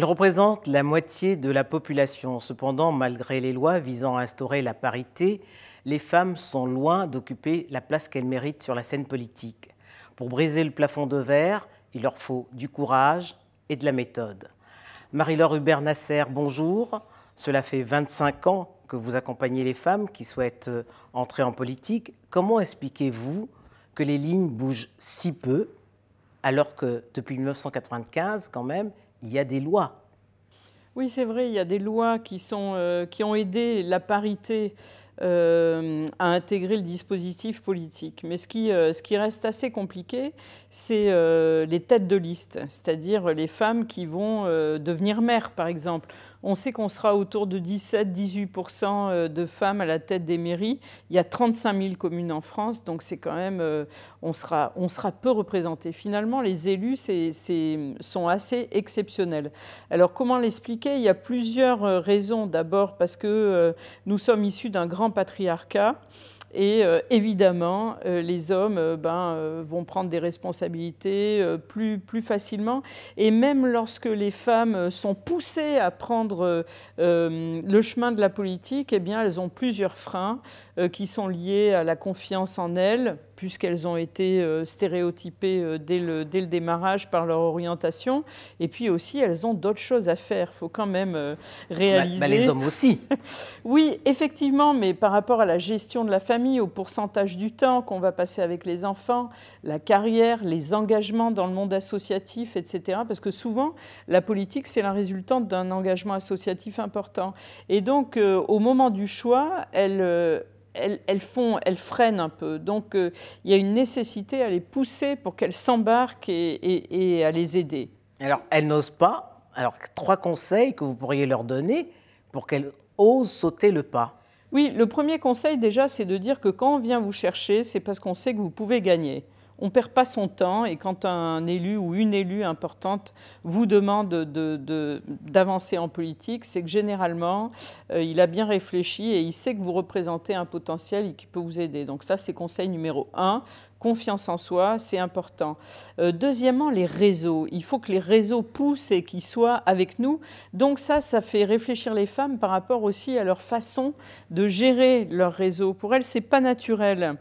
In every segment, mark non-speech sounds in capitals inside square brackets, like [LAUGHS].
Elles représentent la moitié de la population. Cependant, malgré les lois visant à instaurer la parité, les femmes sont loin d'occuper la place qu'elles méritent sur la scène politique. Pour briser le plafond de verre, il leur faut du courage et de la méthode. Marie-Laure Hubert-Nasser, bonjour. Cela fait 25 ans que vous accompagnez les femmes qui souhaitent euh, entrer en politique. Comment expliquez-vous que les lignes bougent si peu, alors que depuis 1995, quand même, il y a des lois Oui, c'est vrai, il y a des lois qui, euh, ont aidé la parité euh, à intégrer le dispositif politique. Mais ce qui, euh, reste assez compliqué, c'est les têtes de liste, c'est-à-dire les femmes qui vont devenir mères, par exemple. On sait qu'on sera autour de 17-18% euh, de femmes à la tête des mairies. Il y a 35 000 communes en France, donc c'est quand même, euh, on sera, on sera peu représentés. Finalement, les élus sont assez exceptionnels. Alors comment l'expliquer? Il y a plusieurs euh, raisons. D'abord parce que nous sommes issus d'un grand patriarcat. Et euh, évidemment, euh, les hommes euh, ben, vont prendre des responsabilités plus, plus facilement. Et même lorsque les femmes sont poussées à prendre le chemin de la politique, eh bien, elles ont plusieurs freins qui sont liés à la confiance en elles, puisqu'elles ont été euh, stéréotypées euh, dès le, dès le démarrage par leur orientation. Et puis aussi, elles ont d'autres choses à faire. Il faut quand même euh, réaliser. Bah, bah, les hommes aussi. [LAUGHS] oui, effectivement, mais par rapport à la gestion de la famille, au pourcentage du temps qu'on va passer avec les enfants, la carrière, les engagements dans le monde associatif, etc. Parce que souvent, la politique, c'est la résultante d'un engagement associatif important. Et donc, au moment du choix, elles elles, font, elles freinent un peu. Donc euh, il y a une nécessité à les pousser pour qu'elles s'embarquent et, à les aider. Alors elles n'osent pas. Alors trois conseils que vous pourriez leur donner pour qu'elles osent sauter le pas. Oui, le premier conseil déjà, c'est de dire que quand on vient vous chercher, c'est parce qu'on sait que vous pouvez gagner on ne perd pas son temps et quand un élu ou une élue importante vous demande d'avancer en politique, c'est que généralement, euh, il a bien réfléchi et il sait que vous représentez un potentiel et qu'il peut vous aider. Donc ça, c'est conseil numéro un. Confiance en soi, c'est important. Euh, deuxièmement, les réseaux. Il faut que les réseaux poussent et qu'ils soient avec nous. Donc ça, ça fait réfléchir les femmes par rapport aussi à leur façon de gérer leur réseau. Pour elles, c'est pas naturel.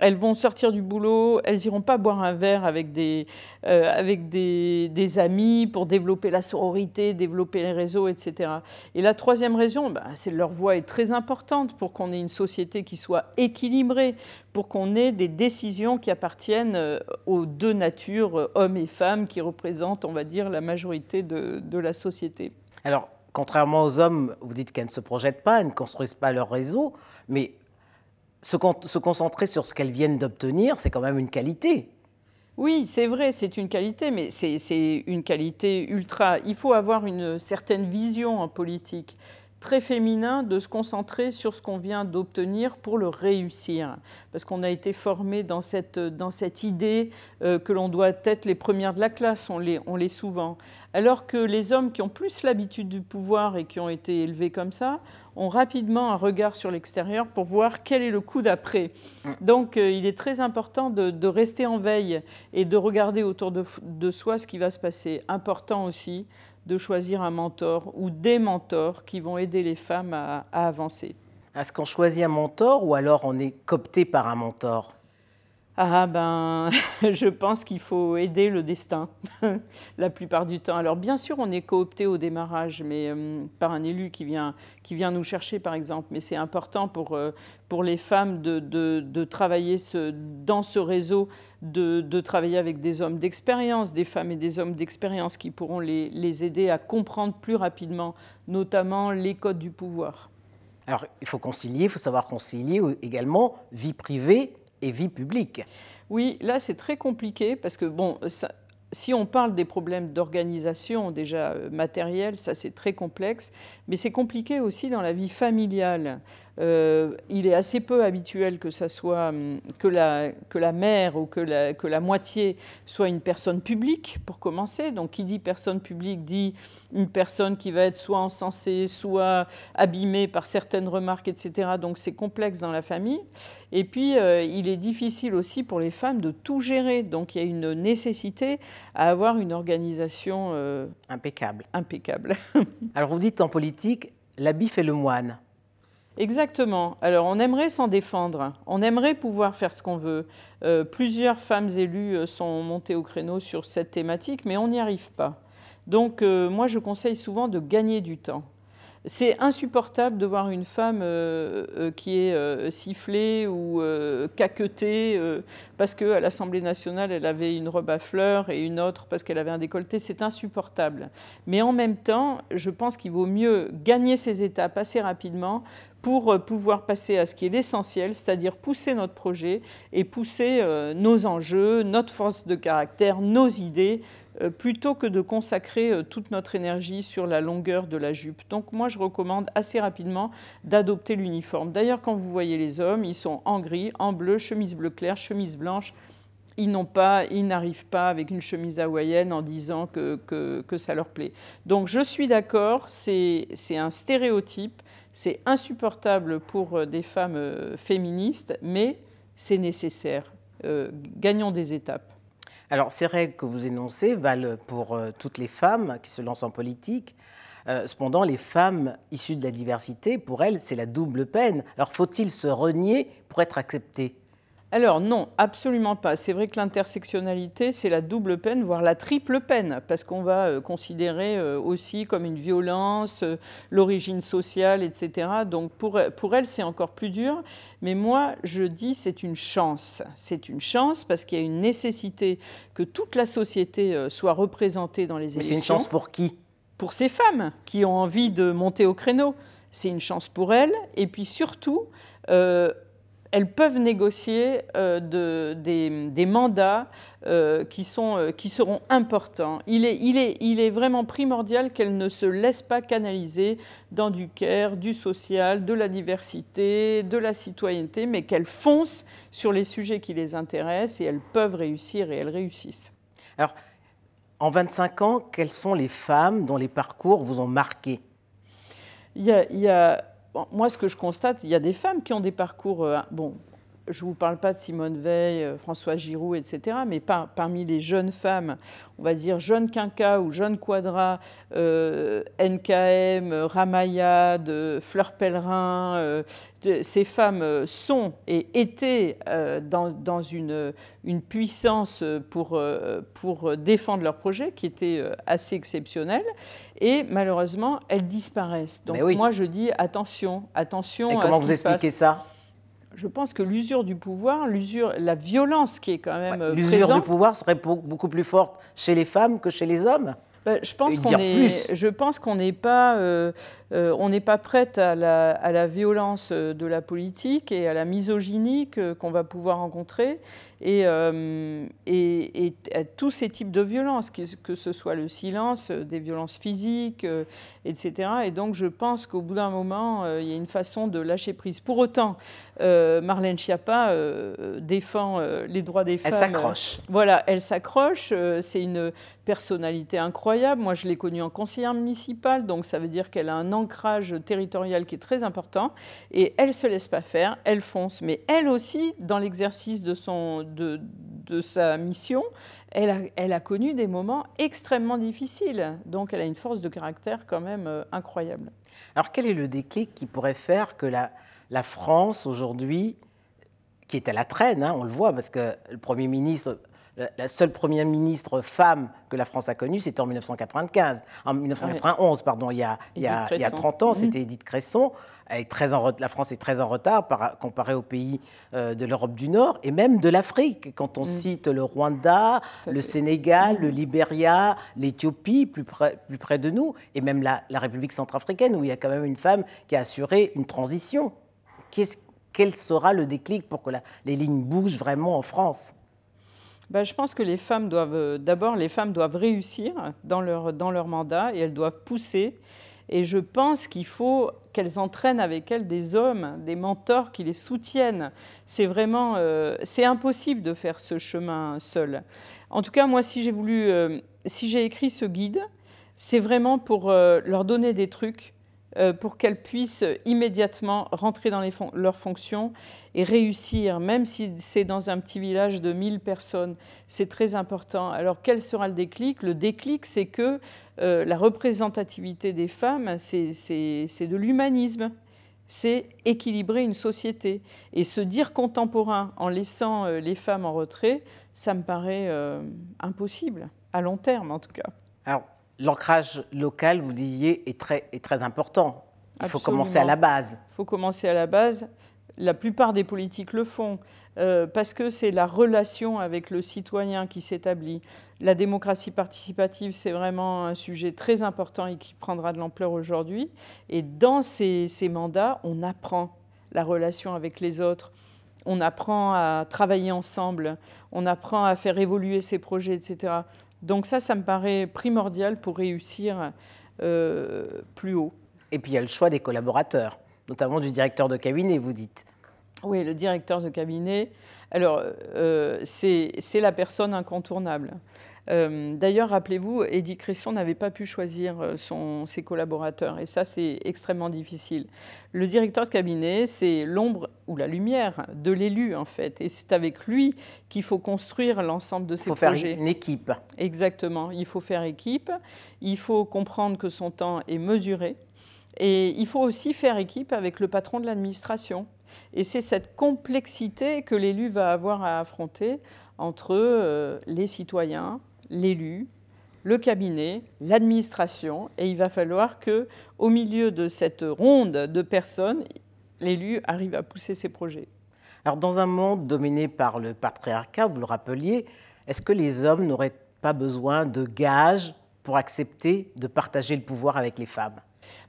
Elles vont sortir du boulot, elles n'iront pas boire un verre avec, des, euh, avec des, amis pour développer la sororité, développer les réseaux, etc. Et la troisième raison, bah, c'est leur voix est très importante pour qu'on ait une société qui soit équilibrée, pour qu'on ait des décisions qui appartiennent euh, aux deux natures, euh, hommes et femmes, qui représentent, on va dire, la majorité de, de la société. Alors, contrairement aux hommes, vous dites qu'elles ne se projettent pas, elles ne construisent pas leur réseau, mais se, concentrer sur ce qu'elles viennent d'obtenir, c'est quand même une qualité. Oui, c'est vrai, c'est une qualité, mais c'est une qualité ultra. Il faut avoir une certaine vision en politique très féminin de se concentrer sur ce qu'on vient d'obtenir pour le réussir. Parce qu'on a été formé dans cette, dans cette idée euh, que l'on doit être les premières de la classe, on l'est on souvent. Alors que les hommes qui ont plus l'habitude du pouvoir et qui ont été élevés comme ça, ont rapidement un regard sur l'extérieur pour voir quel est le coup d'après. Donc euh, il est très important de, rester en veille et de regarder autour de, de, soi ce qui va se passer. Important aussi de choisir un mentor ou des mentors qui vont aider les femmes à, avancer. Est-ce qu'on choisit un mentor ou alors on est coopté par un mentor? Ah ben, [LAUGHS] je pense qu'il faut aider le destin [LAUGHS] la plupart du temps. Alors bien sûr, on est coopté au démarrage, mais euh, par un élu qui vient, qui vient nous chercher, par exemple. Mais c'est important pour, euh, pour les femmes de, de, travailler ce, dans ce réseau, de, de travailler avec des hommes d'expérience, des femmes et des hommes d'expérience qui pourront les, les aider à comprendre plus rapidement, notamment les codes du pouvoir. Alors il faut concilier, il faut savoir concilier également vie privée vie publique. Oui, là c'est très compliqué parce que bon, si on parle des problèmes d'organisation déjà euh, matérielle, ça c'est très complexe, mais c'est compliqué aussi dans la vie familiale. Euh, il est assez peu habituel que ça soit hum, que la, que la mère ou que la, que la moitié soit une personne publique pour commencer. Donc qui dit personne publique dit une personne qui va être soit encensée, soit abîmée par certaines remarques, etc. Donc c'est complexe dans la famille. Et puis euh, il est difficile aussi pour les femmes de tout gérer. Donc il y a une nécessité à avoir une organisation euh, impeccable. Impeccable. [LAUGHS] Alors vous dites en politique, l'habit fait le moine. Exactement. Alors on aimerait s'en défendre, on aimerait pouvoir faire ce qu'on veut. Euh, plusieurs femmes élues euh, sont montées au créneau sur cette thématique, mais on n'y arrive pas. Donc euh, moi je conseille souvent de gagner du temps. C'est insupportable de voir une femme euh, euh, qui est euh, sifflée ou caquetée parce qu'à l'Assemblée nationale, elle avait une robe à fleurs et une autre parce qu'elle avait un décolleté. C'est insupportable. Mais en même temps, je pense qu'il vaut mieux gagner ces étapes assez rapidement pour pouvoir passer à ce qui est l'essentiel, c'est-à-dire pousser notre projet et pousser nos enjeux, notre force de caractère, nos idées plutôt que de consacrer euh, toute notre énergie sur la longueur de la jupe. Donc moi, je recommande assez rapidement d'adopter l'uniforme. D'ailleurs, quand vous voyez les hommes, ils sont en gris, en bleu, chemise bleu clair, chemise blanche. Ils n'ont pas, ils n'arrivent pas avec une chemise hawaïenne en disant que, que, ça leur plaît. Donc je suis d'accord, c'est un stéréotype, c'est insupportable pour euh, des femmes féministes, mais c'est nécessaire. gagnons des étapes. Alors, ces règles que vous énoncez valent pour euh, toutes les femmes qui se lancent en politique. Euh, cependant, les femmes issues de la diversité, pour elles, c'est la double peine. Alors, faut-il se renier pour être accepté alors non, absolument pas. C'est vrai que l'intersectionnalité, c'est la double peine, voire la triple peine, parce qu'on va euh, considérer euh, aussi comme une violence euh, l'origine sociale, etc. Donc pour, pour elle, c'est encore plus dur. Mais moi, je dis c'est une chance. C'est une chance parce qu'il y a une nécessité que toute la société soit représentée dans les élections. Mais c'est une chance pour qui? Pour ces femmes qui ont envie de monter au créneau. C'est une chance pour elles. Et puis surtout, elles peuvent négocier euh, des, mandats euh, qui, sont, euh, qui seront importants. Il est, il est, il est vraiment primordial qu'elles ne se laissent pas canaliser dans du care, du social, de la diversité, de la citoyenneté, mais qu'elles foncent sur les sujets qui les intéressent et elles peuvent réussir et elles réussissent. Alors, en 25 ans, quelles sont les femmes dont les parcours vous ont marqué? Il y a, il y a moi, ce que je constate, il y a des femmes qui ont des parcours. Euh, bon, je ne vous parle pas de Simone Veil, euh, François Giroud, etc., mais parmi les jeunes femmes, on va dire jeunes Quinca ou jeunes Quadra, euh, NKM, Ramayad, Fleur Pellerin, euh, ces femmes sont et étaient dans, une, une, puissance pour, pour défendre leur projet qui était assez exceptionnelle. Et malheureusement, elles disparaissent. Donc moi, je dis attention, attention. Et comment vous expliquez ça? Je pense que l'usure du pouvoir, l'usure, la violence qui est quand même ouais, L'usure du pouvoir serait beaucoup plus forte chez les femmes que chez les hommes. Ben, je pense qu'on est, je pense qu'on n'est pas, euh, euh, on n'est pas prête à la, à la, violence de la politique et à la misogynie qu'on va pouvoir rencontrer et, euh, et, et, à tous ces types de violences, que, que, ce soit le silence, des violences physiques, etc. Et donc je pense qu'au bout d'un moment, il y a une façon de lâcher prise. Pour autant, Marlène Schiappa défend les droits des femmes. Elle s'accroche. voilà, elle s'accroche. c'est une personnalité incroyable. Moi, je l'ai connue en conseillère municipale, donc ça veut dire qu'elle a un ancrage territorial qui est très important. Et elle ne se laisse pas faire, elle fonce. Mais elle aussi, dans l'exercice de, de, sa mission, elle a, connu des moments extrêmement difficiles. Donc elle a une force de caractère quand même euh, incroyable. Alors quel est le déclic qui pourrait faire que la, la France aujourd'hui, qui est à la traîne, hein, on le voit parce que le Premier ministre la seule première ministre femme que la France a connue, c'était en 1995. En 1991, pardon, il y a, il y a, il y a 30 ans, c'était mhm. Edith Cresson. Elle est très en, la France est très en retard par, comparé aux pays euh, de l'Europe du Nord et même de l'Afrique. Quand on mhm. cite le Rwanda, le Sénégal, le mhm. Libéria, l'Éthiopie, plus près, plus près de nous, et même la, la République centrafricaine, où il y a quand même une femme qui a assuré une transition. quel sera le déclic pour que les lignes bougent vraiment en France? Ben, je pense que les femmes doivent, euh, d'abord, les femmes doivent réussir dans leur, dans leur mandat et elles doivent pousser Et je pense qu'il faut qu'elles entraînent avec elles des hommes, des mentors qui les soutiennent. C'est vraiment, euh, c'est impossible de faire ce chemin seul. En tout cas, moi, si j'ai voulu, euh, si j'ai écrit ce guide, c'est vraiment pour leur donner des trucs pour qu'elles puissent immédiatement rentrer dans leurs fonctions et réussir, même si c'est dans un petit village de 1000 personnes. C'est très important. Alors quel sera le déclic? Le déclic, c'est que euh, la représentativité des femmes, c'est de l'humanisme. C'est équilibrer une société. Et se dire contemporain en laissant euh, les femmes en retrait, ça me paraît impossible, à long terme en tout cas. L'ancrage local, vous disiez, est très, est très important. Il faut commencer à la base. Il faut commencer à la base. La plupart des politiques le font euh, parce que c'est la relation avec le citoyen qui s'établit. La démocratie participative, c'est vraiment un sujet très important et qui prendra de l'ampleur aujourd'hui. Et dans ces, ces mandats, on apprend la relation avec les autres, on apprend à travailler ensemble, on apprend à faire évoluer ses projets, etc. Donc ça, ça me paraît primordial pour réussir euh, plus haut. Et puis il y a le choix des collaborateurs, notamment du directeur de cabinet, vous dites. Oui, le directeur de cabinet. Alors, euh, c'est la personne incontournable. Euh, d'ailleurs, rappelez-vous, Eddie Cresson n'avait pas pu choisir euh, son, ses collaborateurs, et ça, c'est extrêmement difficile. Le directeur de cabinet, c'est l'ombre ou la lumière de l'élu, en fait, et c'est avec lui qu'il faut construire l'ensemble de ses projets. Il faut faire une équipe. Exactement, il faut faire équipe, il faut comprendre que son temps est mesuré, et il faut aussi faire équipe avec le patron de l'administration. Et c'est cette complexité que l'élu va avoir à affronter entre euh, les citoyens, l'élu, le cabinet, l'administration, et il va falloir que, au milieu de cette ronde de personnes, l'élu arrive à pousser ses projets. Alors, dans un monde dominé par le patriarcat, vous le rappeliez, est-ce que les hommes n'auraient pas besoin de gages pour accepter de partager le pouvoir avec les femmes?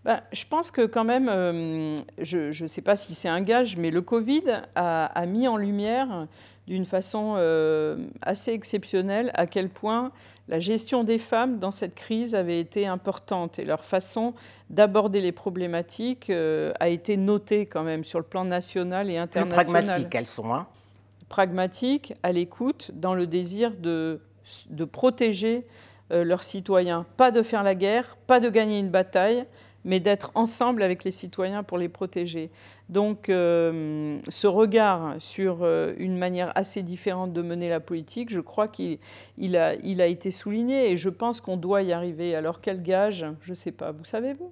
Ben, je pense que quand même, euh, je ne sais pas si c'est un gage, mais le Covid a, a mis en lumière d'une façon euh, assez exceptionnelle à quel point la gestion des femmes dans cette crise avait été importante et leur façon d'aborder les problématiques euh, a été notée quand même sur le plan national et international. Plus pragmatiques elles sont. Hein pragmatiques, à l'écoute, dans le désir de, de protéger euh, leurs citoyens. Pas de faire la guerre, pas de gagner une bataille, mais d'être ensemble avec les citoyens pour les protéger. Donc euh, ce regard sur euh, une manière assez différente de mener la politique, je crois qu'il a, il a été souligné et je pense qu'on doit y arriver. Alors quel gage? Je ne sais pas. Vous savez, vous?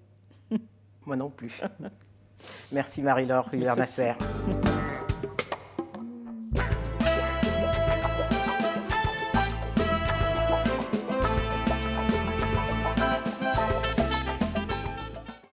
Moi non plus. Merci Marie-Laure Nasser. [LAUGHS]